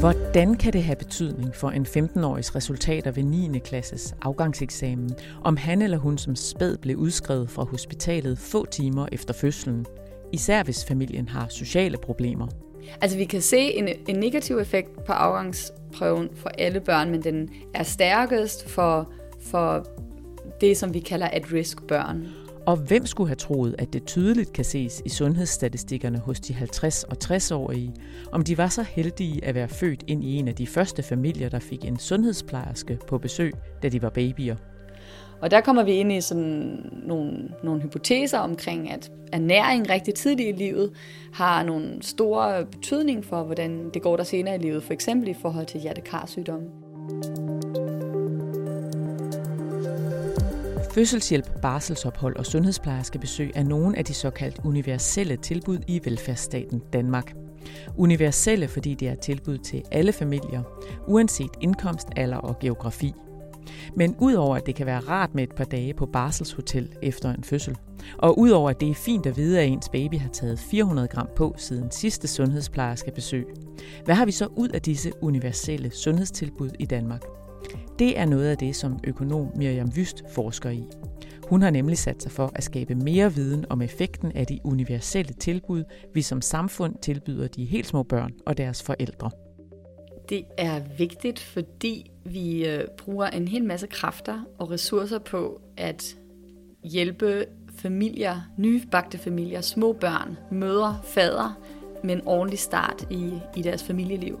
Hvordan kan det have betydning for en 15-årigs resultater ved 9. klasses afgangseksamen, om han eller hun som spæd blev udskrevet fra hospitalet få timer efter fødslen, især hvis familien har sociale problemer? Altså vi kan se en, en negativ effekt på afgangsprøven for alle børn, men den er stærkest for, for det, som vi kalder at-risk børn. Og hvem skulle have troet, at det tydeligt kan ses i sundhedsstatistikkerne hos de 50- og 60-årige, om de var så heldige at være født ind i en af de første familier, der fik en sundhedsplejerske på besøg, da de var babyer. Og der kommer vi ind i sådan nogle, nogle hypoteser omkring, at ernæring rigtig tidligt i livet har nogle store betydning for, hvordan det går der senere i livet, for eksempel i forhold til hjertekarsygdomme. Fødselshjælp, barselsophold og sundhedsplejerskebesøg er nogle af de såkaldt universelle tilbud i velfærdsstaten Danmark. Universelle, fordi det er tilbud til alle familier, uanset indkomst, alder og geografi. Men udover at det kan være rart med et par dage på barselshotel efter en fødsel, og udover at det er fint at vide, at ens baby har taget 400 gram på siden sidste sundhedsplejerske besøg, hvad har vi så ud af disse universelle sundhedstilbud i Danmark? Det er noget af det, som økonom Miriam Vyst forsker i. Hun har nemlig sat sig for at skabe mere viden om effekten af de universelle tilbud, vi som samfund tilbyder de helt små børn og deres forældre. Det er vigtigt, fordi vi øh, bruger en hel masse kræfter og ressourcer på at hjælpe familier, nybagte familier, små børn, mødre, fader med en ordentlig start i, i deres familieliv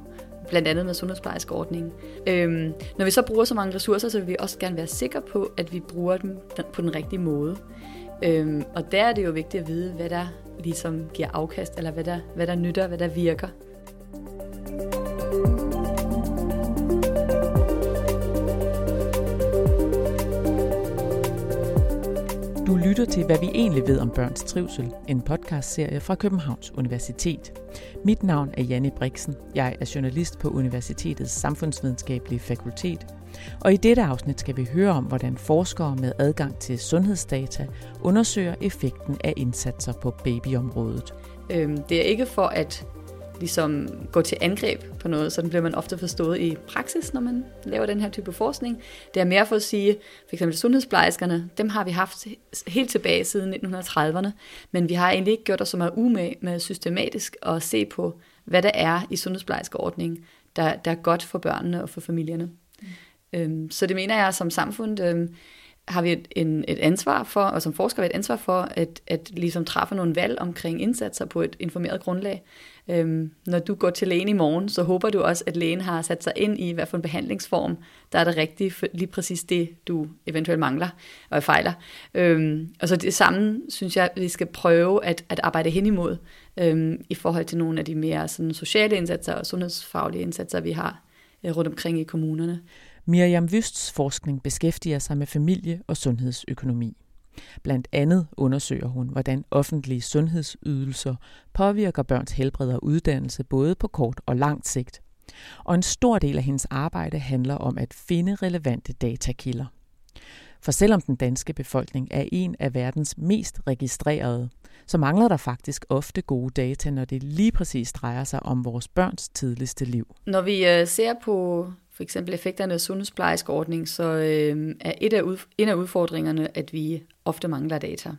blandt andet med sundhedsplejerskeordningen. Øhm, når vi så bruger så mange ressourcer, så vil vi også gerne være sikre på, at vi bruger dem på den rigtige måde. Øhm, og der er det jo vigtigt at vide, hvad der ligesom giver afkast, eller hvad der, hvad der nytter, hvad der virker. Du lytter til, hvad vi egentlig ved om børns trivsel, en podcastserie fra Københavns Universitet. Mit navn er Janne Brixen. Jeg er journalist på Universitetets Samfundsvidenskabelige Fakultet. Og i dette afsnit skal vi høre om, hvordan forskere med adgang til sundhedsdata undersøger effekten af indsatser på babyområdet. Øhm, det er ikke for at ligesom gå til angreb på noget, så den bliver man ofte forstået i praksis, når man laver den her type forskning. Det er mere for at sige, for eksempel sundhedsplejerskerne, dem har vi haft helt tilbage siden 1930'erne, men vi har egentlig ikke gjort os så meget umage med systematisk at se på, hvad der er i sundhedsplejerskeordningen, der, der er godt for børnene og for familierne. Mm. Øhm, så det mener jeg som samfund, øhm, har vi et, en, et ansvar for, og som forskere et ansvar for, at, at ligesom træffe nogle valg omkring indsatser på et informeret grundlag. Øhm, når du går til lægen i morgen, så håber du også, at lægen har sat sig ind i, hvad for en behandlingsform, der er det rigtige for lige præcis det, du eventuelt mangler og fejler. Øhm, og så det samme, synes jeg, vi skal prøve at, at arbejde hen imod øhm, i forhold til nogle af de mere sådan, sociale indsatser og sundhedsfaglige indsatser, vi har øh, rundt omkring i kommunerne. Miriam Wysts forskning beskæftiger sig med familie- og sundhedsøkonomi. Blandt andet undersøger hun, hvordan offentlige sundhedsydelser påvirker børns helbred og uddannelse både på kort og langt sigt. Og en stor del af hendes arbejde handler om at finde relevante datakilder. For selvom den danske befolkning er en af verdens mest registrerede, så mangler der faktisk ofte gode data, når det lige præcis drejer sig om vores børns tidligste liv. Når vi øh, ser på for eksempel effekterne af sundhedsplejerskeordning, så øh, er et af ud, en af udfordringerne, at vi ofte mangler data.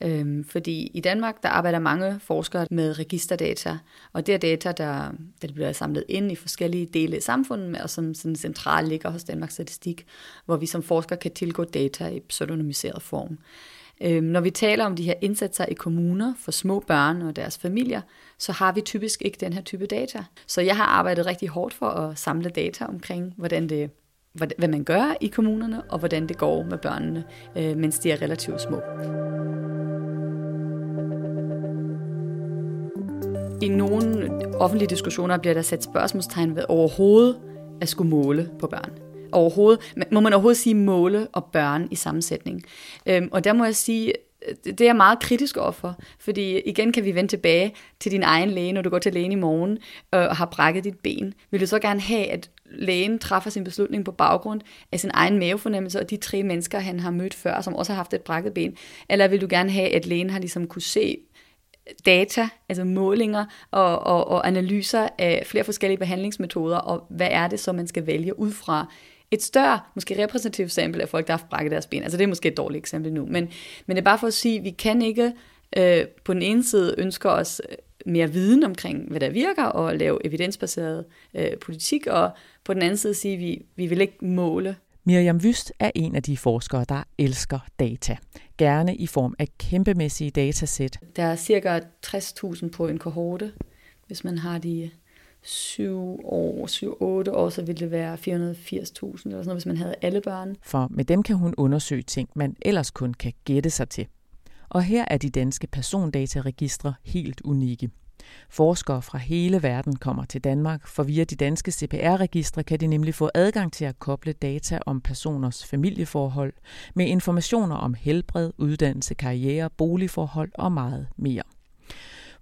Øhm, fordi i Danmark, der arbejder mange forskere med registerdata, og det er data, der, der bliver samlet ind i forskellige dele af samfundet, og som sådan centralt ligger hos Danmarks Statistik, hvor vi som forskere kan tilgå data i pseudonymiseret form. Øhm, når vi taler om de her indsatser i kommuner for små børn og deres familier, så har vi typisk ikke den her type data. Så jeg har arbejdet rigtig hårdt for at samle data omkring, hvordan det, hvad man gør i kommunerne, og hvordan det går med børnene, øh, mens de er relativt små. I nogle offentlige diskussioner bliver der sat spørgsmålstegn ved overhovedet at skulle måle på børn overhovedet, må man overhovedet sige måle og børn i sammensætning. Øhm, og der må jeg sige, øh, det er jeg meget kritisk overfor, fordi igen kan vi vende tilbage til din egen læge, når du går til lægen i morgen øh, og har brækket dit ben. Vil du så gerne have, at lægen træffer sin beslutning på baggrund af sin egen mavefornemmelse og de tre mennesker, han har mødt før, som også har haft et brækket ben? Eller vil du gerne have, at lægen har ligesom kunne se data, altså målinger og, og, og analyser af flere forskellige behandlingsmetoder, og hvad er det så, man skal vælge ud fra et større, måske repræsentativt eksempel af folk, der har brækket deres ben. Altså det er måske et dårligt eksempel nu, men, men det er bare for at sige, at vi kan ikke øh, på den ene side ønske os mere viden omkring, hvad der virker, og lave evidensbaseret øh, politik, og på den anden side sige, at vi, vi vil ikke måle. Miriam Wyst er en af de forskere, der elsker data. Gerne i form af kæmpemæssige datasæt. Der er cirka 60.000 på en kohorte. Hvis man har de 7 år, 7-8 år, så ville det være 480.000 eller sådan noget, hvis man havde alle børn. For med dem kan hun undersøge ting, man ellers kun kan gætte sig til. Og her er de danske persondataregistre helt unikke. Forskere fra hele verden kommer til Danmark, for via de danske CPR-registre kan de nemlig få adgang til at koble data om personers familieforhold med informationer om helbred, uddannelse, karriere, boligforhold og meget mere.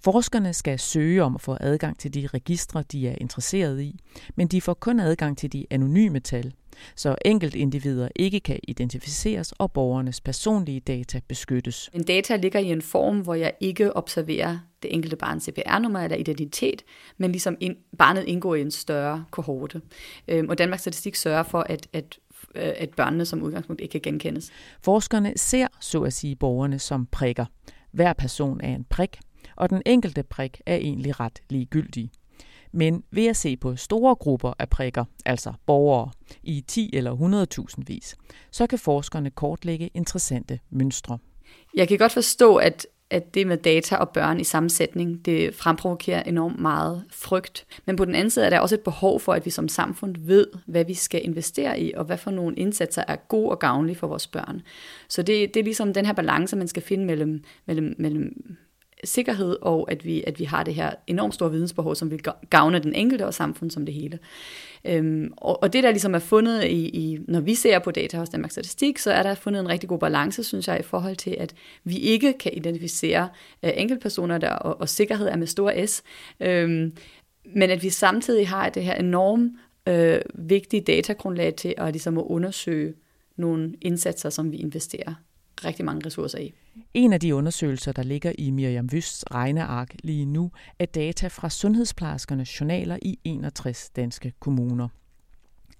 Forskerne skal søge om at få adgang til de registre, de er interesseret i, men de får kun adgang til de anonyme tal, så enkeltindivider ikke kan identificeres og borgernes personlige data beskyttes. En data ligger i en form, hvor jeg ikke observerer det enkelte barns CPR-nummer eller identitet, men ligesom in, barnet indgår i en større kohorte. Øhm, og Danmarks Statistik sørger for, at, at øh, at børnene som udgangspunkt ikke kan genkendes. Forskerne ser, så at sige, borgerne som prikker. Hver person er en prik, og den enkelte prik er egentlig ret ligegyldig. Men ved at se på store grupper af prikker, altså borgere, i 10 eller 100.000 vis, så kan forskerne kortlægge interessante mønstre. Jeg kan godt forstå, at, at det med data og børn i sammensætning, det fremprovokerer enormt meget frygt. Men på den anden side er der også et behov for, at vi som samfund ved, hvad vi skal investere i, og hvad for nogle indsatser er gode og gavnlige for vores børn. Så det, det er ligesom den her balance, man skal finde mellem, mellem, mellem sikkerhed, og at vi, at vi har det her enormt store vidensbehov, som vil gavne den enkelte og samfund som det hele. Øhm, og, og det, der ligesom er fundet, i, i, når vi ser på data hos Danmarks Statistik, så er der fundet en rigtig god balance, synes jeg, i forhold til, at vi ikke kan identificere øh, enkeltpersoner der, og, og sikkerhed er med stor S, øhm, men at vi samtidig har det her enormt øh, vigtige datagrundlag til at, ligesom at undersøge nogle indsatser, som vi investerer rigtig mange ressourcer i. En af de undersøgelser, der ligger i Miriam Wysts regneark lige nu, er data fra sundhedsplejerskernes journaler i 61 danske kommuner.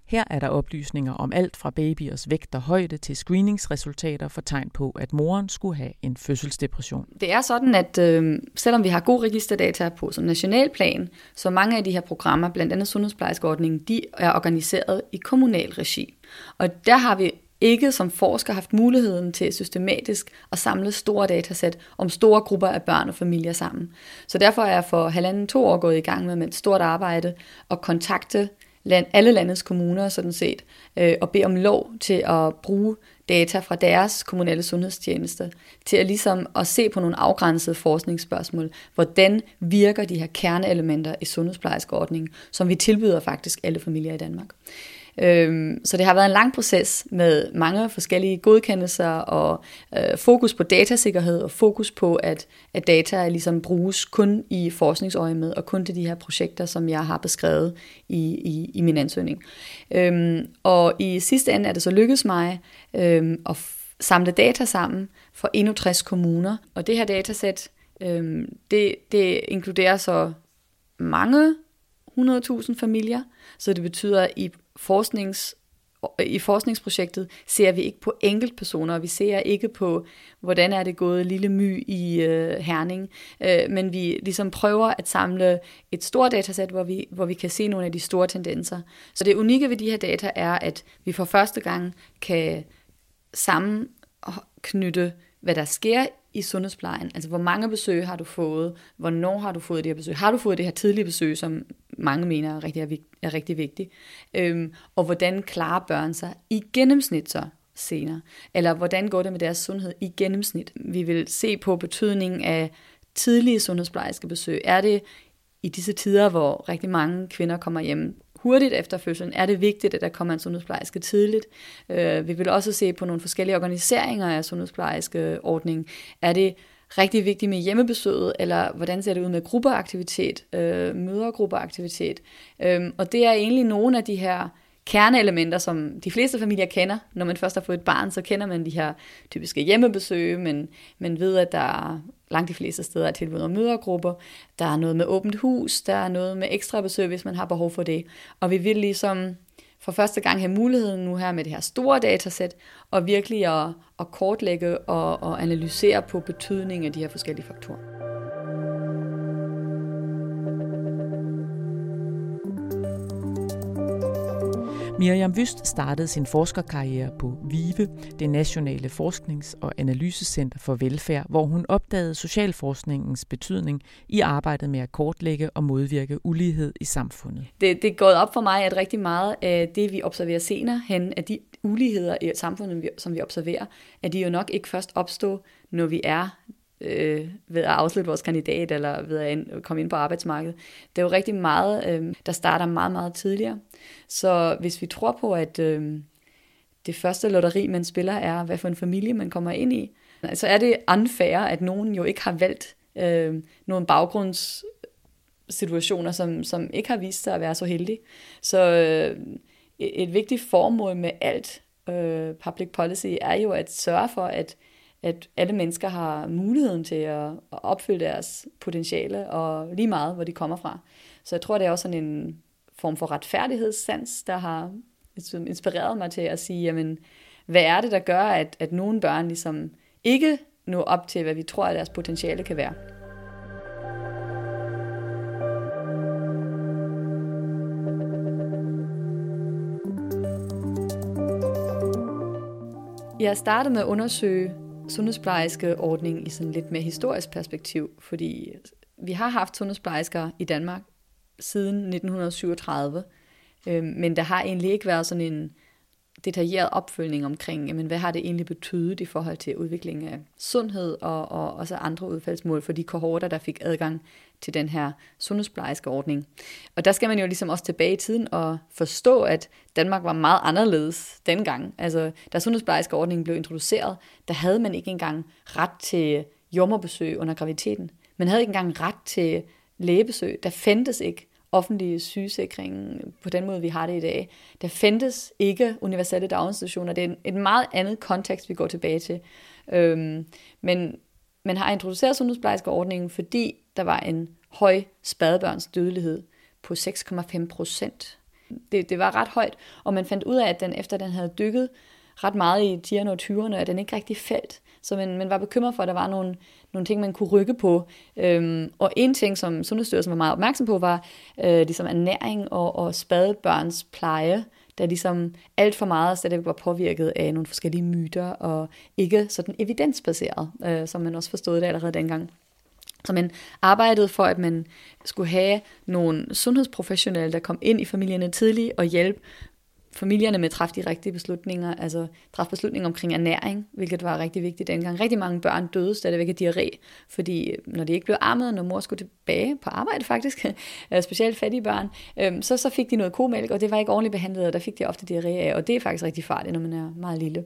Her er der oplysninger om alt fra babyers vægt og højde til screeningsresultater for tegn på, at moren skulle have en fødselsdepression. Det er sådan, at øh, selvom vi har god registerdata på som nationalplan, så mange af de her programmer, blandt andet sundhedsplejerskeordningen, de er organiseret i kommunal regi. Og der har vi ikke som forsker haft muligheden til systematisk at samle store datasæt om store grupper af børn og familier sammen. Så derfor er jeg for halvanden to år gået i gang med, med et stort arbejde og kontakte land, alle landets kommuner sådan set, øh, og bede om lov til at bruge data fra deres kommunale sundhedstjeneste, til at ligesom at se på nogle afgrænsede forskningsspørgsmål. Hvordan virker de her kerneelementer i sundhedsplejerskeordningen, som vi tilbyder faktisk alle familier i Danmark. Øhm, så det har været en lang proces med mange forskellige godkendelser og øh, fokus på datasikkerhed og fokus på, at, at data ligesom bruges kun i forskningsøje med og kun til de her projekter, som jeg har beskrevet i, i, i min ansøgning. Øhm, og i sidste ende er det så lykkedes mig øhm, at samle data sammen for 61 kommuner. Og det her datasæt, øhm, det, det inkluderer så mange 100.000 familier, så det betyder, at i forsknings i forskningsprojektet ser vi ikke på enkeltpersoner, vi ser ikke på, hvordan er det gået lille my i øh, Herning, øh, men vi ligesom prøver at samle et stort datasæt, hvor vi, hvor vi kan se nogle af de store tendenser. Så det unikke ved de her data er, at vi for første gang kan sammenknytte, hvad der sker i sundhedsplejen. Altså, hvor mange besøg har du fået? Hvornår har du fået det her besøg? Har du fået det her tidlige besøg, som mange mener er rigtig, er, er rigtig vigtig. Øhm, og hvordan klarer børn sig i gennemsnit så senere? Eller hvordan går det med deres sundhed i gennemsnit? Vi vil se på betydningen af tidlige sundhedsplejerske besøg. Er det i disse tider, hvor rigtig mange kvinder kommer hjem hurtigt efter fødslen, er det vigtigt, at der kommer en sundhedsplejerske tidligt. Øh, vi vil også se på nogle forskellige organiseringer af sundhedsplejerskeordningen. Er det rigtig vigtigt med hjemmebesøget, eller hvordan ser det ud med gruppeaktivitet, øh, mødergruppeaktivitet. Øhm, og det er egentlig nogle af de her kerneelementer, som de fleste familier kender. Når man først har fået et barn, så kender man de her typiske hjemmebesøg, men man ved, at der er langt de fleste steder er tilbud om mødergrupper. Der er noget med åbent hus, der er noget med ekstra besøg, hvis man har behov for det. Og vi vil ligesom for første gang have muligheden nu her med det her store datasæt, og virkelig at, at kortlægge og, og analysere på betydningen af de her forskellige faktorer. Miriam Vyst startede sin forskerkarriere på VIVE, det nationale forsknings- og analysecenter for velfærd, hvor hun opdagede socialforskningens betydning i arbejdet med at kortlægge og modvirke ulighed i samfundet. Det, det er gået op for mig, at rigtig meget af det, vi observerer senere hen, at de uligheder i samfundet, som vi observerer, at de jo nok ikke først opstår, når vi er øh, ved at afslutte vores kandidat eller ved at komme ind på arbejdsmarkedet. Det er jo rigtig meget, øh, der starter meget, meget tidligere. Så hvis vi tror på, at øh, det første lotteri, man spiller, er, hvad for en familie man kommer ind i, så er det unfair, at nogen jo ikke har valgt øh, nogle baggrundssituationer, som, som ikke har vist sig at være så heldige. Så øh, et vigtigt formål med alt øh, public policy er jo at sørge for, at at alle mennesker har muligheden til at, opfylde deres potentiale, og lige meget, hvor de kommer fra. Så jeg tror, det er også sådan en form for retfærdighedssans, der har ligesom inspireret mig til at sige, jamen, hvad er det, der gør, at, at nogle børn ligesom ikke når op til, hvad vi tror, at deres potentiale kan være. Jeg startede med at undersøge sundhedsplejerske ordning i sådan lidt mere historisk perspektiv, fordi vi har haft sundhedsplejersker i Danmark siden 1937, øh, men der har egentlig ikke været sådan en detaljeret opfølgning omkring, jamen, hvad har det egentlig betydet i forhold til udvikling af sundhed og, og også andre udfaldsmål for de kohorter, der fik adgang til den her sundhedsplejerske ordning. Og der skal man jo ligesom også tilbage i tiden og forstå, at Danmark var meget anderledes dengang. Altså, da sundhedsplejerske ordningen blev introduceret, der havde man ikke engang ret til jommerbesøg under graviditeten. Man havde ikke engang ret til lægebesøg. Der fandtes ikke offentlige sygesikring på den måde, vi har det i dag. Der fandtes ikke universelle daginstitutioner. Det er et meget andet kontekst, vi går tilbage til. Øhm, men man har introduceret sundhedsplejerskeordningen, fordi der var en høj spadebørns dødelighed på 6,5 procent. Det, det var ret højt, og man fandt ud af, at den efter den havde dykket ret meget i 10'erne og 20'erne, at den ikke rigtig faldt. Så man, man var bekymret for, at der var nogle, nogle ting, man kunne rykke på. Øhm, og en ting, som Sundhedsstyrelsen var meget opmærksom på, var øh, ligesom ernæring og, og spadebørns pleje, der ligesom alt for meget stadigvæk var påvirket af nogle forskellige myter, og ikke sådan evidensbaseret, øh, som man også forstod det allerede dengang. Så man arbejdede for, at man skulle have nogle sundhedsprofessionelle, der kom ind i familierne tidligt og hjælpe familierne med at træffe de rigtige beslutninger, altså træffe beslutninger omkring ernæring, hvilket var rigtig vigtigt dengang. Rigtig mange børn døde stadigvæk af diarré, fordi øh, når de ikke blev armet, når mor skulle tilbage på arbejde faktisk, øh, specielt fattige børn, øhm, så, så fik de noget komælk, og det var ikke ordentligt behandlet, og der fik de ofte diarré af, og det er faktisk rigtig farligt, når man er meget lille.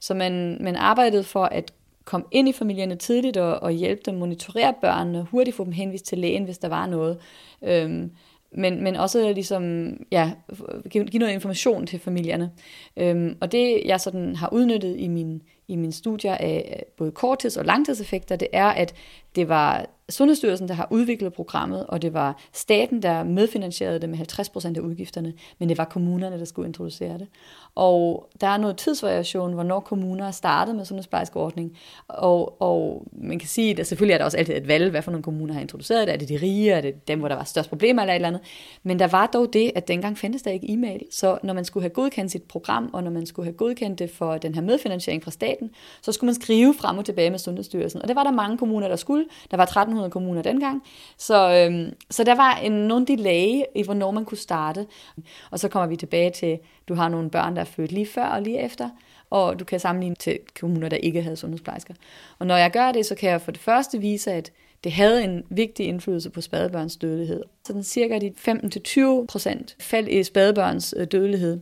Så man, man arbejdede for at komme ind i familierne tidligt og, og hjælpe dem, monitorere børnene, hurtigt få dem henvist til lægen, hvis der var noget. Øhm, men, men også ligesom, ja, give, give noget information til familierne. Øhm, og det, jeg sådan har udnyttet i min, i mine studier af både korttids- og langtidseffekter, det er, at det var Sundhedsstyrelsen, der har udviklet programmet, og det var staten, der medfinansierede det med 50% af udgifterne, men det var kommunerne, der skulle introducere det. Og der er noget tidsvariation, hvornår kommuner startede startet med sundhedsplejerskeordning, og, og man kan sige, at selvfølgelig er der også altid et valg, hvad for nogle kommuner har introduceret det. Er det de rige? Er det dem, hvor der var størst problemer eller et eller andet? Men der var dog det, at dengang fandtes der ikke e-mail, så når man skulle have godkendt sit program, og når man skulle have godkendt det for den her medfinansiering fra staten, så skulle man skrive frem og tilbage med Sundhedsstyrelsen. Og det var der mange kommuner, der skulle. Der var 1300 kommuner dengang. Så, øhm, så der var en, nogle delay i, hvornår man kunne starte. Og så kommer vi tilbage til, du har nogle børn, der er født lige før og lige efter, og du kan sammenligne til kommuner, der ikke havde sundhedsplejersker. Og når jeg gør det, så kan jeg for det første vise, at det havde en vigtig indflydelse på spadebørns dødelighed. Så den cirka de 15-20 procent fald i spadebørns øh, dødelighed,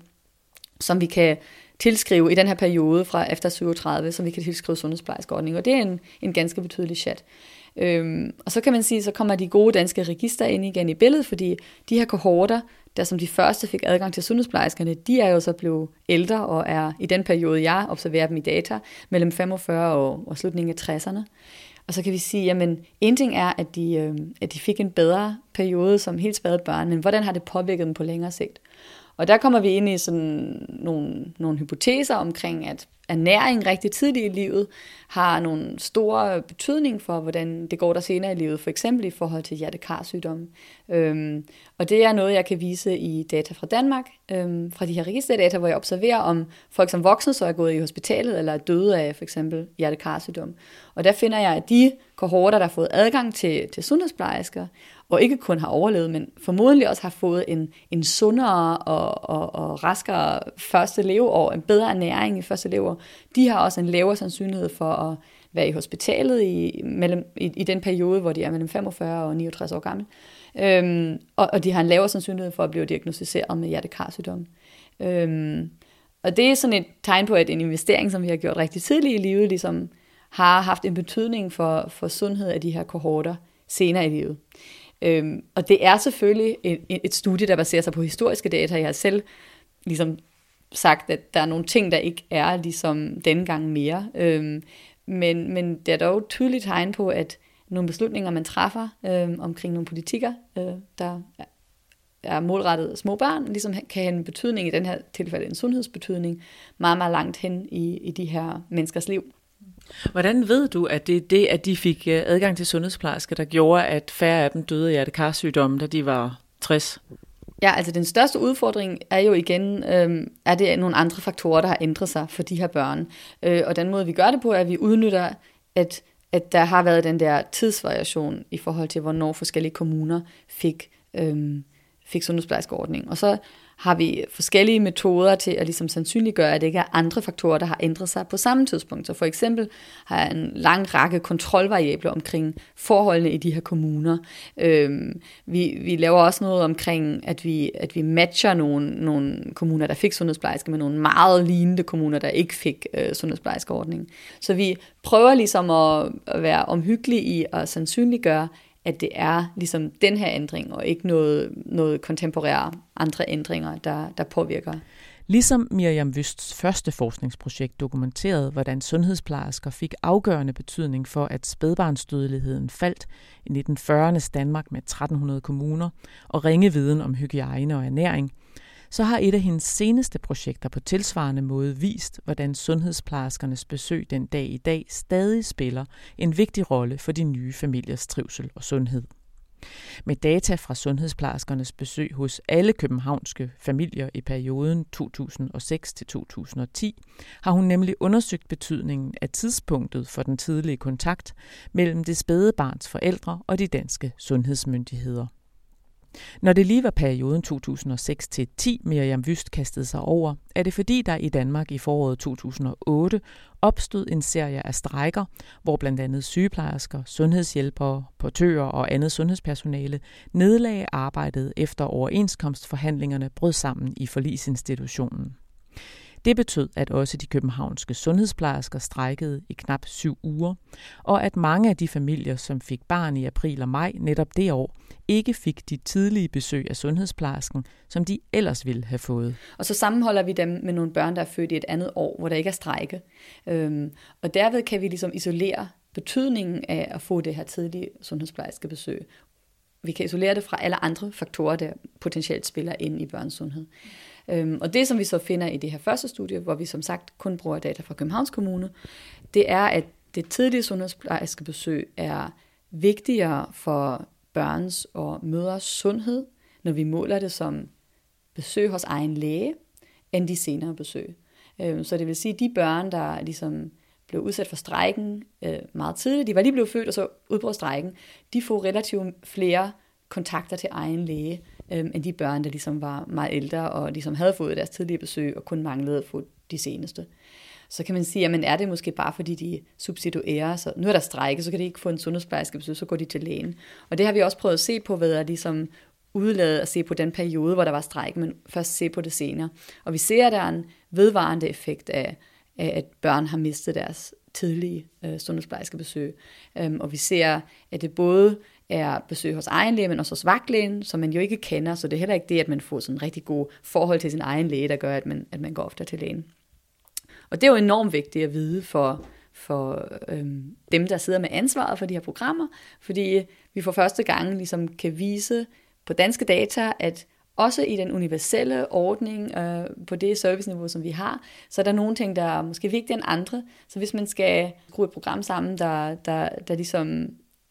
som vi kan tilskrive i den her periode fra efter 37, som vi kan tilskrive sundhedsplejerskeordning, og det er en, en ganske betydelig chat. Øhm, og så kan man sige, så kommer de gode danske register ind igen i billedet, fordi de her kohorter, der som de første fik adgang til sundhedsplejerskerne, de er jo så blevet ældre og er i den periode, jeg observerer dem i data, mellem 45 og, og slutningen af 60'erne. Og så kan vi sige, jamen en ting er, at de, øh, at de fik en bedre periode som helt spadet børn, men hvordan har det påvirket dem på længere sigt? Og der kommer vi ind i sådan nogle, nogle hypoteser omkring, at ernæring rigtig tidligt i livet har nogle store betydning for, hvordan det går der senere i livet, for eksempel i forhold til hjertekarsygdomme. Øhm, og det er noget, jeg kan vise i data fra Danmark, øhm, fra de her registerdata, hvor jeg observerer, om folk som voksne så er gået i hospitalet eller er døde af for eksempel hjertekarsygdom. Og der finder jeg, at de kohorter, der har fået adgang til, til sundhedsplejersker, og ikke kun har overlevet, men formodentlig også har fået en, en sundere og, og, og raskere første leveår, en bedre ernæring i første leveår, de har også en lavere sandsynlighed for at være i hospitalet i, mellem, i, i den periode, hvor de er mellem 45 og 69 år gammel. Øhm, og, og de har en lavere sandsynlighed for at blive diagnostiseret med hjertekarsygdom. Øhm, og det er sådan et tegn på, at en investering, som vi har gjort rigtig tidligt i livet, ligesom har haft en betydning for, for sundhed af de her kohorter senere i livet. Øhm, og det er selvfølgelig et, et studie, der baserer sig på historiske data. Jeg har selv ligesom sagt, at der er nogle ting, der ikke er ligesom dengang mere. Øhm, men, men det er dog tydeligt tegn på, at nogle beslutninger, man træffer øhm, omkring nogle politikker, øh, der er målrettet små børn, ligesom kan have en betydning, i den her tilfælde en sundhedsbetydning, meget, meget langt hen i, i de her menneskers liv. Hvordan ved du, at det er det, at de fik øh, adgang til sundhedsplejersker, der gjorde, at færre af dem døde af hjertekarsygdomme, da de var 60? Ja, altså den største udfordring er jo igen, øh, er det nogle andre faktorer, der har ændret sig for de her børn. Øh, og den måde, vi gør det på, er, at vi udnytter, at, at der har været den der tidsvariation i forhold til, hvornår forskellige kommuner fik, øh, fik sundhedsplejerskeordning. Og så har vi forskellige metoder til at ligesom sandsynliggøre, at det ikke er andre faktorer, der har ændret sig på samme tidspunkt. Så for eksempel har jeg en lang række kontrolvariabler omkring forholdene i de her kommuner. Øhm, vi, vi laver også noget omkring, at vi, at vi matcher nogle, nogle kommuner, der fik sundhedsplejerske, med nogle meget lignende kommuner, der ikke fik øh, sundhedsplejerskeordningen. Så vi prøver ligesom at, at være omhyggelige i at sandsynliggøre, at det er ligesom den her ændring, og ikke noget, noget kontemporære andre ændringer, der, der påvirker. Ligesom Miriam Wüsts første forskningsprojekt dokumenterede, hvordan sundhedsplejersker fik afgørende betydning for, at spædbarnsdødeligheden faldt i 1940'ernes Danmark med 1300 kommuner, og ringe viden om hygiejne og ernæring, så har et af hendes seneste projekter på tilsvarende måde vist, hvordan sundhedsplejerskernes besøg den dag i dag stadig spiller en vigtig rolle for de nye familiers trivsel og sundhed. Med data fra sundhedsplejerskernes besøg hos alle københavnske familier i perioden 2006 til 2010, har hun nemlig undersøgt betydningen af tidspunktet for den tidlige kontakt mellem det spæde barns forældre og de danske sundhedsmyndigheder. Når det lige var perioden 2006 til 10, Miriam Vyst kastede sig over, er det fordi der i Danmark i foråret 2008 opstod en serie af strejker, hvor blandt andet sygeplejersker, sundhedshjælpere, portører og andet sundhedspersonale nedlagde arbejdet efter overenskomstforhandlingerne brød sammen i forlisinstitutionen. Det betød, at også de københavnske sundhedsplejersker strækkede i knap syv uger, og at mange af de familier, som fik barn i april og maj netop det år, ikke fik de tidlige besøg af sundhedsplejersken, som de ellers ville have fået. Og så sammenholder vi dem med nogle børn, der er født i et andet år, hvor der ikke er strejke. Øhm, og derved kan vi ligesom isolere betydningen af at få det her tidlige sundhedsplejerske besøg. Vi kan isolere det fra alle andre faktorer, der potentielt spiller ind i børns sundhed. Øhm, og det, som vi så finder i det her første studie, hvor vi som sagt kun bruger data fra Københavns Kommune, det er, at det tidlige sundhedsplejerskebesøg er vigtigere for børns og mødres sundhed, når vi måler det som besøg hos egen læge, end de senere besøg. Øhm, så det vil sige, at de børn, der ligesom blev udsat for strejken øh, meget tidligt, de var lige blevet født, og så udbrød strejken, de får relativt flere kontakter til egen læge, øh, end de børn, der ligesom var meget ældre, og ligesom havde fået deres tidlige besøg, og kun manglede at få de seneste. Så kan man sige, at er det måske bare fordi de substituerer, så nu er der strække, så kan de ikke få en sundhedsplejerske besøg, så går de til lægen. Og det har vi også prøvet at se på ved at ligesom udlade at se på den periode, hvor der var strejke, men først se på det senere. Og vi ser, at der er en vedvarende effekt af, af at børn har mistet deres tidlige øh, sundhedsplejerske besøg. Øhm, og vi ser, at det både er besøg hos egen læge, men også hos vagtlægen, som man jo ikke kender, så det er heller ikke det, at man får sådan en rigtig god forhold til sin egen læge, der gør, at man, at man går ofte til lægen. Og det er jo enormt vigtigt at vide for, for øhm, dem, der sidder med ansvaret for de her programmer, fordi vi for første gang ligesom kan vise på danske data, at også i den universelle ordning øh, på det serviceniveau, som vi har, så er der nogle ting, der er måske vigtigere end andre. Så hvis man skal skrue et program sammen, der, der, der ligesom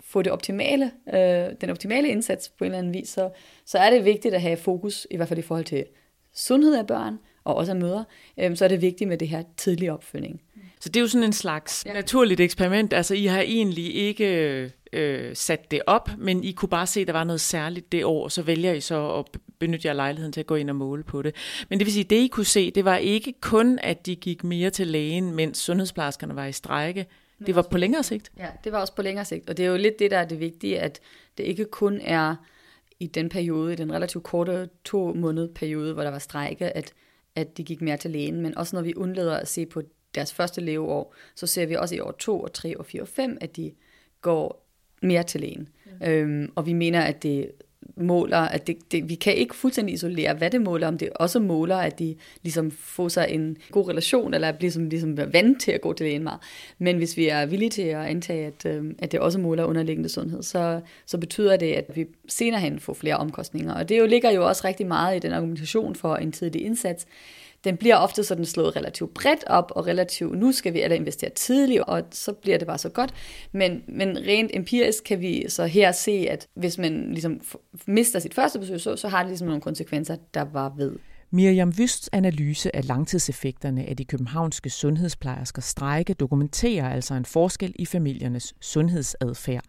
får det optimale, øh, den optimale indsats på en eller anden vis, så, så er det vigtigt at have fokus, i hvert fald i forhold til sundhed af børn, og også af mødre, øh, så er det vigtigt med det her tidlige opfølgning. Så det er jo sådan en slags ja. naturligt eksperiment. Altså, I har egentlig ikke øh, sat det op, men I kunne bare se, at der var noget særligt det år, og så vælger I så at benytte jer lejligheden til at gå ind og måle på det. Men det vil sige, det I kunne se, det var ikke kun, at de gik mere til lægen, mens sundhedsplejerskerne var i strække. Det var på længere sigt. Ja, det var også på længere sigt. Og det er jo lidt det, der er det vigtige, at det ikke kun er i den periode, i den relativt korte to måned periode, hvor der var strække, at, at de gik mere til lægen, men også når vi undlader at se på deres første leveår, så ser vi også i år 2 og 3 og 4 og 5, at de går mere til lægen. Ja. Øhm, og vi mener, at det måler, at det, det, vi kan ikke fuldstændig isolere, hvad det måler, om det også måler, at de ligesom får sig en god relation, eller bliver ligesom, ligesom vant til at gå til lægen meget. Men hvis vi er villige til at antage, at, øh, at det også måler underliggende sundhed, så, så betyder det, at vi senere hen får flere omkostninger. Og det jo ligger jo også rigtig meget i den argumentation for en tidlig indsats, den bliver ofte sådan slået relativt bredt op, og relativt, nu skal vi alle investere tidligt, og så bliver det bare så godt. Men, men rent empirisk kan vi så her se, at hvis man ligesom mister sit første besøg, så, så har det ligesom nogle konsekvenser, der var ved. Miriam Wysts analyse af langtidseffekterne af de københavnske sundhedsplejerskers strejke dokumenterer altså en forskel i familiernes sundhedsadfærd.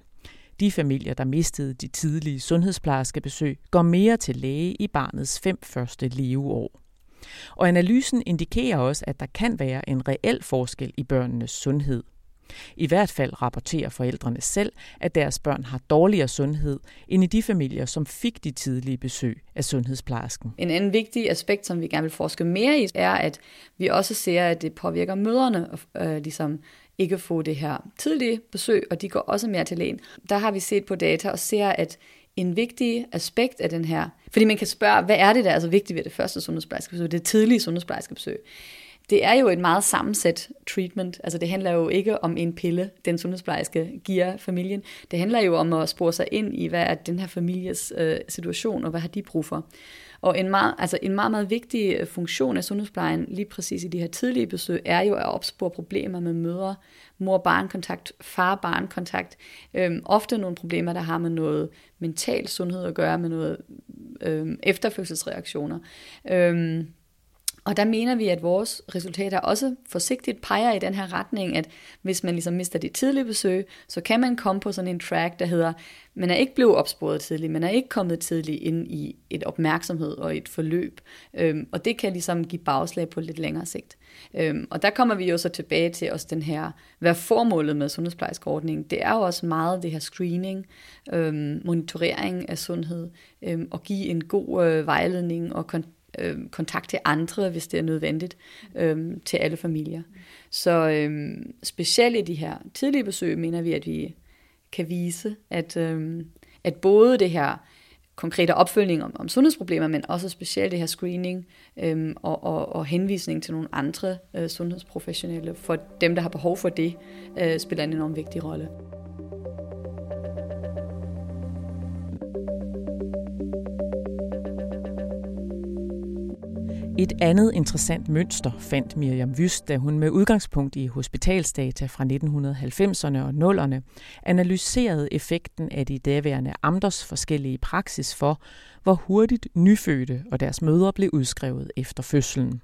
De familier, der mistede de tidlige sundhedsplejerskebesøg, går mere til læge i barnets fem første leveår. Og analysen indikerer også, at der kan være en reel forskel i børnenes sundhed. I hvert fald rapporterer forældrene selv, at deres børn har dårligere sundhed end i de familier, som fik de tidlige besøg af sundhedsplejersken. En anden vigtig aspekt, som vi gerne vil forske mere i, er, at vi også ser, at det påvirker mødrene, øh, ligesom ikke få det her tidlige besøg, og de går også mere til lægen. Der har vi set på data og ser, at en vigtig aspekt af den her. Fordi man kan spørge, hvad er det, der er så vigtigt ved det første sundhedsplejerskebesøg, det tidlige sundhedsplejerskebesøg? Det er jo en meget sammensat treatment. Altså det handler jo ikke om en pille, den sundhedsplejerske giver familien. Det handler jo om at spore sig ind i, hvad er den her families øh, situation, og hvad har de brug for. Og en meget, altså en meget, meget vigtig øh, funktion af sundhedsplejen, lige præcis i de her tidlige besøg, er jo at opspore problemer med mødre, mor-barn-kontakt, far-barn-kontakt. Øhm, ofte nogle problemer, der har med noget mental sundhed at gøre, med noget øhm, efterfødselsreaktioner. Øhm, og der mener vi, at vores resultater også forsigtigt peger i den her retning, at hvis man ligesom mister de tidlige besøg, så kan man komme på sådan en track, der hedder, man er ikke blevet opsporet tidligt, man er ikke kommet tidligt ind i et opmærksomhed og et forløb. Øhm, og det kan ligesom give bagslag på lidt længere sigt. Øhm, og der kommer vi jo så tilbage til også den her, hvad formålet med sundhedsplejerskeordningen, det er jo også meget det her screening, øhm, monitorering af sundhed, øhm, og give en god øh, vejledning og kontakt øh, kontakt til andre, hvis det er nødvendigt, øh, til alle familier. Så øh, specielt i de her tidlige besøg, mener vi, at vi kan vise, at, øh, at både det her konkrete opfølgning om, om sundhedsproblemer, men også specielt det her screening øh, og, og, og henvisning til nogle andre øh, sundhedsprofessionelle, for dem, der har behov for det, øh, spiller en enorm vigtig rolle. Et andet interessant mønster fandt Miriam Vyst, da hun med udgangspunkt i hospitalsdata fra 1990'erne og 0'erne analyserede effekten af de daværende amters forskellige praksis for, hvor hurtigt nyfødte og deres mødre blev udskrevet efter fødslen.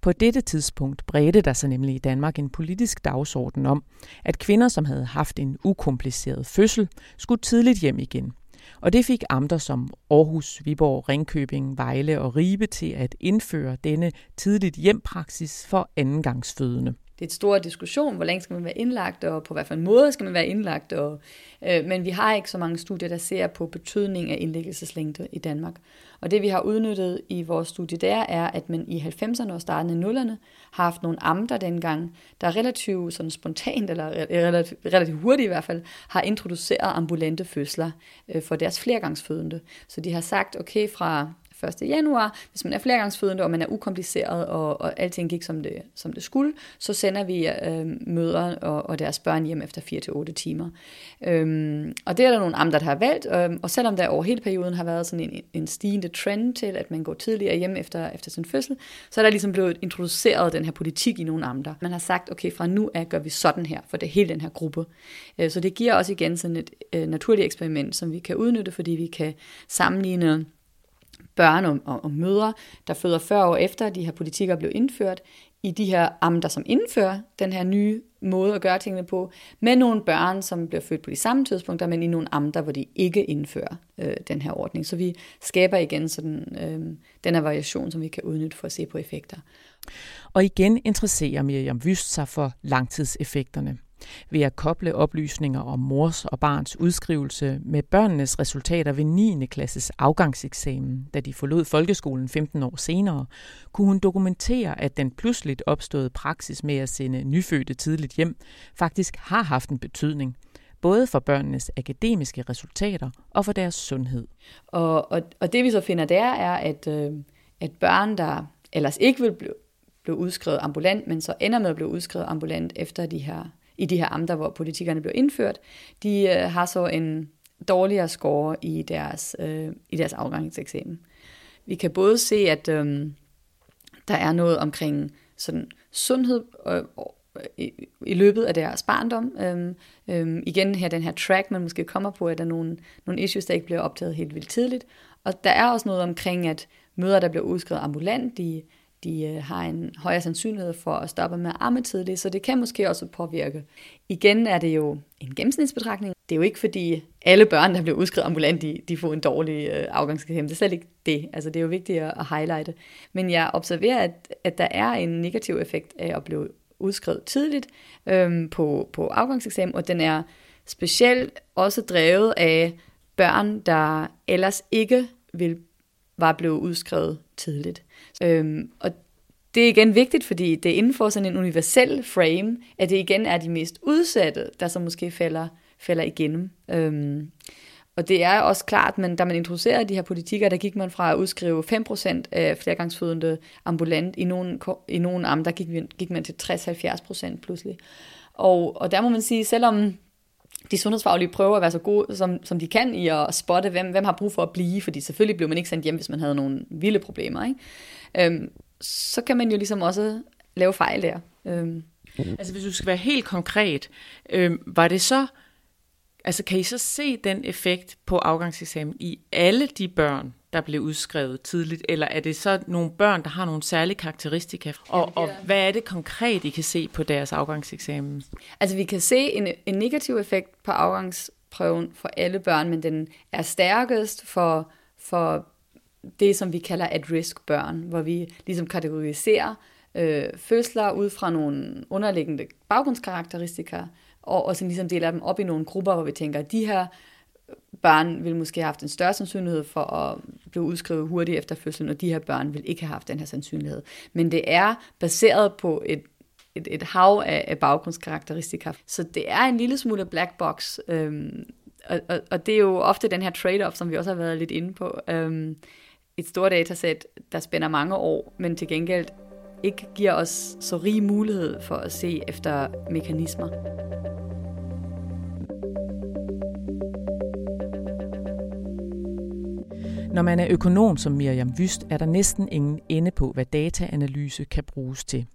På dette tidspunkt bredte der sig nemlig i Danmark en politisk dagsorden om, at kvinder, som havde haft en ukompliceret fødsel, skulle tidligt hjem igen – og det fik amter som Aarhus, Viborg, Ringkøbing, Vejle og Ribe til at indføre denne tidligt hjempraksis for andengangsfødende det store diskussion, hvor længe skal man være indlagt, og på hvad for en måde skal man være indlagt. Og, øh, men vi har ikke så mange studier, der ser på betydning af indlæggelseslængde i Danmark. Og det vi har udnyttet i vores studie der, er, at man i 90'erne og starten af 0'erne har haft nogle amter dengang, der relativt sådan spontant, eller relativt, relativt hurtigt i hvert fald, har introduceret ambulante fødsler øh, for deres flergangsfødende. Så de har sagt, okay, fra 1. januar. Hvis man er flergangsfødende, og man er ukompliceret, og, og alting gik som det, som det skulle, så sender vi øh, mødre og, og deres børn hjem efter 4-8 timer. Øhm, og det er der nogle amter, der har valgt, øhm, og selvom der over hele perioden har været sådan en, en stigende trend til, at man går tidligere hjem efter, efter sin fødsel, så er der ligesom blevet introduceret den her politik i nogle amter. Man har sagt, okay, fra nu af gør vi sådan her, for det er hele den her gruppe. Øh, så det giver også igen sådan et øh, naturligt eksperiment, som vi kan udnytte, fordi vi kan sammenligne børn og, og, og mødre, der føder 40 år efter, at de her politikker blev indført, i de her amter, som indfører den her nye måde at gøre tingene på, med nogle børn, som bliver født på de samme tidspunkter, men i nogle amter, hvor de ikke indfører øh, den her ordning. Så vi skaber igen sådan, øh, den her variation, som vi kan udnytte for at se på effekter. Og igen interesserer Miriam Vyst sig for langtidseffekterne ved at koble oplysninger om mors og barns udskrivelse med børnenes resultater ved 9. klasses afgangseksamen, da de forlod folkeskolen 15 år senere, kunne hun dokumentere, at den pludseligt opståede praksis med at sende nyfødte tidligt hjem faktisk har haft en betydning både for børnenes akademiske resultater og for deres sundhed. Og, og, og det vi så finder der er, at, øh, at børn, der ellers ikke vil blive, blive udskrevet ambulant, men så ender med at blive udskrevet ambulant efter de her i de her amter, hvor politikerne blev indført, de øh, har så en dårligere score i deres, øh, i deres afgangseksamen. Vi kan både se, at øh, der er noget omkring sådan sundhed øh, i, i løbet af deres barndom. Øhm, øhm, igen her den her track, man måske kommer på, at der er nogle, nogle issues, der ikke bliver optaget helt vildt tidligt. Og der er også noget omkring, at møder, der bliver udskrevet ambulant, de de øh, har en højere sandsynlighed for at stoppe med at amme tidligt, så det kan måske også påvirke. Igen er det jo en gennemsnitsbetragtning. Det er jo ikke fordi alle børn, der bliver udskrevet ambulant, de, de får en dårlig øh, afgangskæde. Det er slet ikke det. Altså det er jo vigtigt at, at highlighte. Men jeg observerer, at, at der er en negativ effekt af at blive udskrevet tidligt øhm, på, på afgangseksamen, og den er specielt også drevet af børn, der ellers ikke vil var blevet udskrevet tidligt. Øhm, og det er igen vigtigt, fordi det er inden for sådan en universel frame, at det igen er de mest udsatte, der så måske falder, falder igennem. Øhm, og det er også klart, men da man introducerede de her politikker, der gik man fra at udskrive 5% af flergangsfødende ambulant. I nogle, i nogle amter gik, gik man til 60-70% pludselig. Og, og der må man sige, selvom de sundhedsfaglige prøver at være så gode, som, som de kan i at spotte, hvem, hvem har brug for at blive, fordi selvfølgelig blev man ikke sendt hjem, hvis man havde nogle vilde problemer. Ikke? Øhm, så kan man jo ligesom også lave fejl der. Øhm. Altså hvis du skal være helt konkret, øhm, var det så, altså kan I så se den effekt på afgangseksamen i alle de børn, der blev udskrevet tidligt, eller er det så nogle børn, der har nogle særlige karakteristika? Og, og hvad er det konkret, I kan se på deres afgangseksamen? Altså vi kan se en, en negativ effekt på afgangsprøven for alle børn, men den er stærkest for, for det, som vi kalder at-risk børn, hvor vi ligesom kategoriserer øh, fødsler ud fra nogle underliggende baggrundskarakteristika, og, og så ligesom deler dem op i nogle grupper, hvor vi tænker, at de her børn vil måske have haft en større sandsynlighed for at blive udskrevet hurtigt efter fødslen, og de her børn vil ikke have haft den her sandsynlighed. Men det er baseret på et, et, et hav af, af baggrundskarakteristika. Så det er en lille smule black box, øhm, og, og, og det er jo ofte den her trade-off, som vi også har været lidt inde på. Øhm, et stort datasæt, der spænder mange år, men til gengæld ikke giver os så rig mulighed for at se efter mekanismer. Når man er økonom som Miriam Vyst, er der næsten ingen ende på, hvad dataanalyse kan bruges til.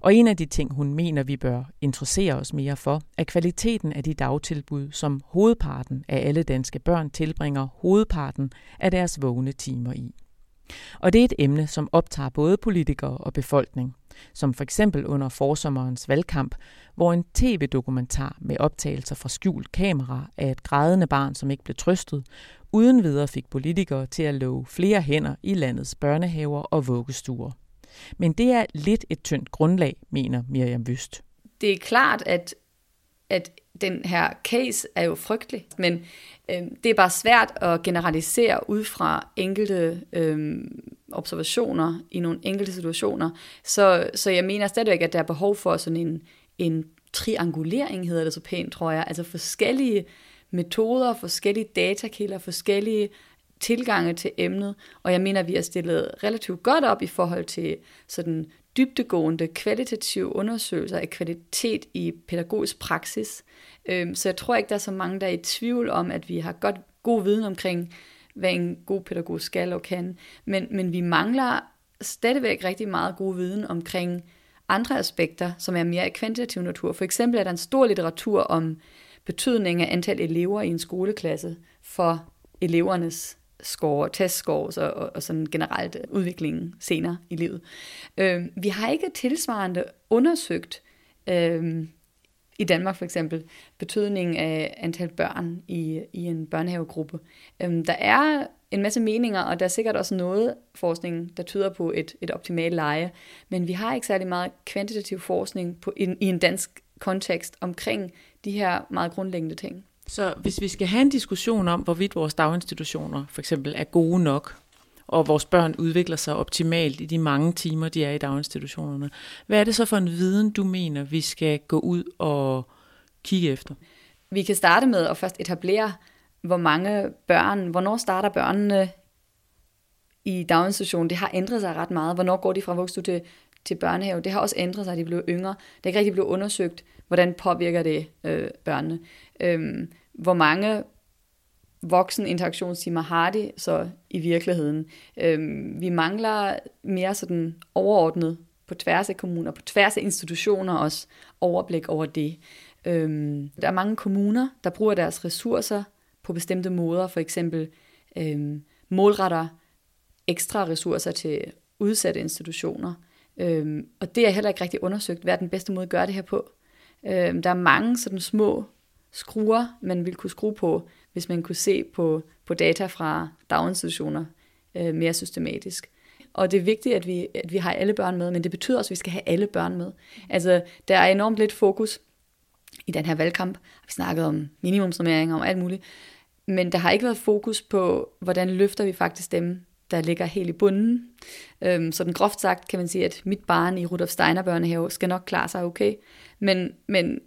Og en af de ting, hun mener, vi bør interessere os mere for, er kvaliteten af de dagtilbud, som hovedparten af alle danske børn tilbringer hovedparten af deres vågne timer i. Og det er et emne, som optager både politikere og befolkning, som for eksempel under forsommerens valgkamp, hvor en tv-dokumentar med optagelser fra skjult kamera af et grædende barn, som ikke blev trøstet, uden videre fik politikere til at love flere hænder i landets børnehaver og vuggestuer. Men det er lidt et tyndt grundlag, mener Miriam Wüst. Det er klart, at, at den her case er jo frygtelig, men øh, det er bare svært at generalisere ud fra enkelte øh, observationer i nogle enkelte situationer. Så, så jeg mener stadigvæk, at der er behov for sådan en, en triangulering, hedder det så pænt, tror jeg. Altså forskellige metoder, forskellige datakilder, forskellige tilgange til emnet, og jeg mener, at vi har stillet relativt godt op i forhold til sådan dybtegående, kvalitative undersøgelser af kvalitet i pædagogisk praksis. Øhm, så jeg tror ikke, der er så mange, der er i tvivl om, at vi har godt, god viden omkring, hvad en god pædagog skal og kan. Men, men vi mangler stadigvæk rigtig meget god viden omkring andre aspekter, som er mere af kvantitativ natur. For eksempel er der en stor litteratur om betydning af antal elever i en skoleklasse for elevernes score, testscores og, og, og sådan generelt udviklingen senere i livet. Øh, vi har ikke tilsvarende undersøgt øh, i Danmark for eksempel betydningen af antal børn i, i en børnehavegruppe. Øh, der er en masse meninger, og der er sikkert også noget forskning, der tyder på et, et optimalt leje, men vi har ikke særlig meget kvantitativ forskning på, i, i en dansk kontekst omkring de her meget grundlæggende ting. Så hvis vi skal have en diskussion om, hvorvidt vores daginstitutioner for eksempel er gode nok, og vores børn udvikler sig optimalt i de mange timer, de er i daginstitutionerne, hvad er det så for en viden, du mener, vi skal gå ud og kigge efter? Vi kan starte med at først etablere, hvor mange børn, hvornår starter børnene i daginstitutionen. Det har ændret sig ret meget. Hvornår går de fra vuggestue til, til børnehave? Det har også ændret sig, at de blev yngre. Det er ikke rigtig blevet undersøgt, hvordan påvirker det øh, børnene. Øhm, hvor mange voksen interaktionstimer har de så i virkeligheden. Øhm, vi mangler mere sådan overordnet på tværs af kommuner, på tværs af institutioner også overblik over det. Øhm, der er mange kommuner, der bruger deres ressourcer på bestemte måder, for eksempel øhm, målretter ekstra ressourcer til udsatte institutioner. Øhm, og det er heller ikke rigtig undersøgt, hvad er den bedste måde at gøre det her på. Øh, der er mange sådan små skruer, man ville kunne skrue på, hvis man kunne se på, på data fra daginstitutioner øh, mere systematisk. Og det er vigtigt, at vi, at vi har alle børn med, men det betyder også, at vi skal have alle børn med. Altså, der er enormt lidt fokus i den her valgkamp. Vi snakkede om minimumsnormeringer og alt muligt. Men der har ikke været fokus på, hvordan løfter vi faktisk dem, der ligger helt i bunden. Øhm, så den groft sagt kan man sige, at mit barn i Rudolf Steiner børnehave skal nok klare sig okay. Men, men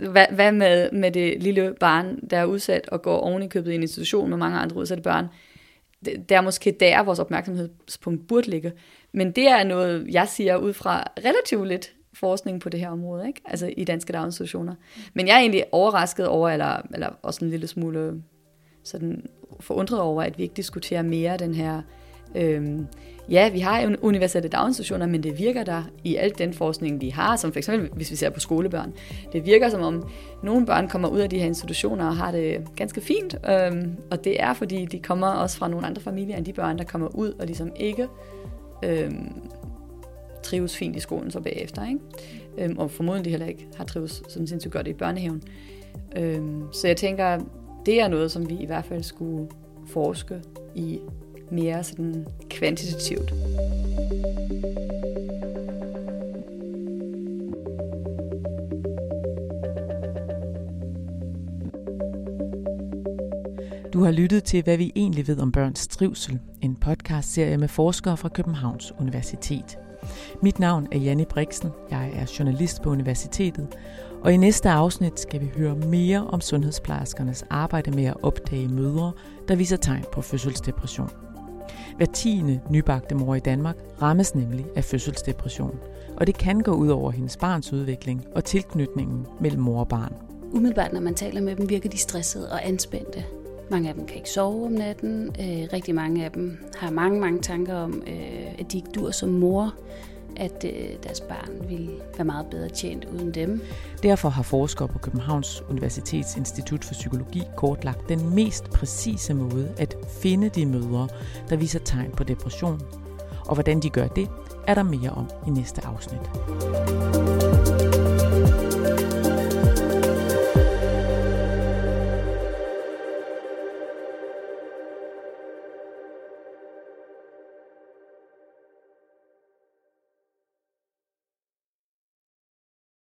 øh, hvad, hvad med, med det lille barn, der er udsat og går oven i købet i en institution med mange andre udsatte børn? Det, det er måske der, vores opmærksomhedspunkt burde ligge. Men det er noget, jeg siger ud fra relativt lidt forskning på det her område, ikke? altså i danske daginstitutioner. Men jeg er egentlig overrasket over, eller, eller også en lille smule sådan forundret over, at vi ikke diskuterer mere den her øh, ja, vi har universelle daginstitutioner, men det virker der i al den forskning, vi har, som f.eks. hvis vi ser på skolebørn. Det virker som om nogle børn kommer ud af de her institutioner og har det ganske fint, øhm, og det er fordi, de kommer også fra nogle andre familier end de børn, der kommer ud og ligesom ikke øhm, trives fint i skolen så bagefter, ikke? Øhm, og formodentlig heller ikke har trives sådan sindssygt godt i børnehaven. Øhm, så jeg tænker, det er noget, som vi i hvert fald skulle forske i mere sådan kvantitativt. Du har lyttet til, hvad vi egentlig ved om børns trivsel, en podcast-serie med forskere fra Københavns Universitet. Mit navn er Janne Brixen, jeg er journalist på universitetet, og i næste afsnit skal vi høre mere om sundhedsplejerskernes arbejde med at opdage mødre, der viser tegn på fødselsdepression. Hver tiende nybagte mor i Danmark rammes nemlig af fødselsdepression, og det kan gå ud over hendes barns udvikling og tilknytningen mellem mor og barn. Umiddelbart, når man taler med dem, virker de stressede og anspændte. Mange af dem kan ikke sove om natten. Øh, rigtig mange af dem har mange, mange tanker om, øh, at de ikke dur som mor at øh, deres barn ville være meget bedre tjent uden dem. Derfor har forskere på Københavns Universitets Institut for Psykologi kortlagt den mest præcise måde at finde de mødre, der viser tegn på depression. Og hvordan de gør det, er der mere om i næste afsnit.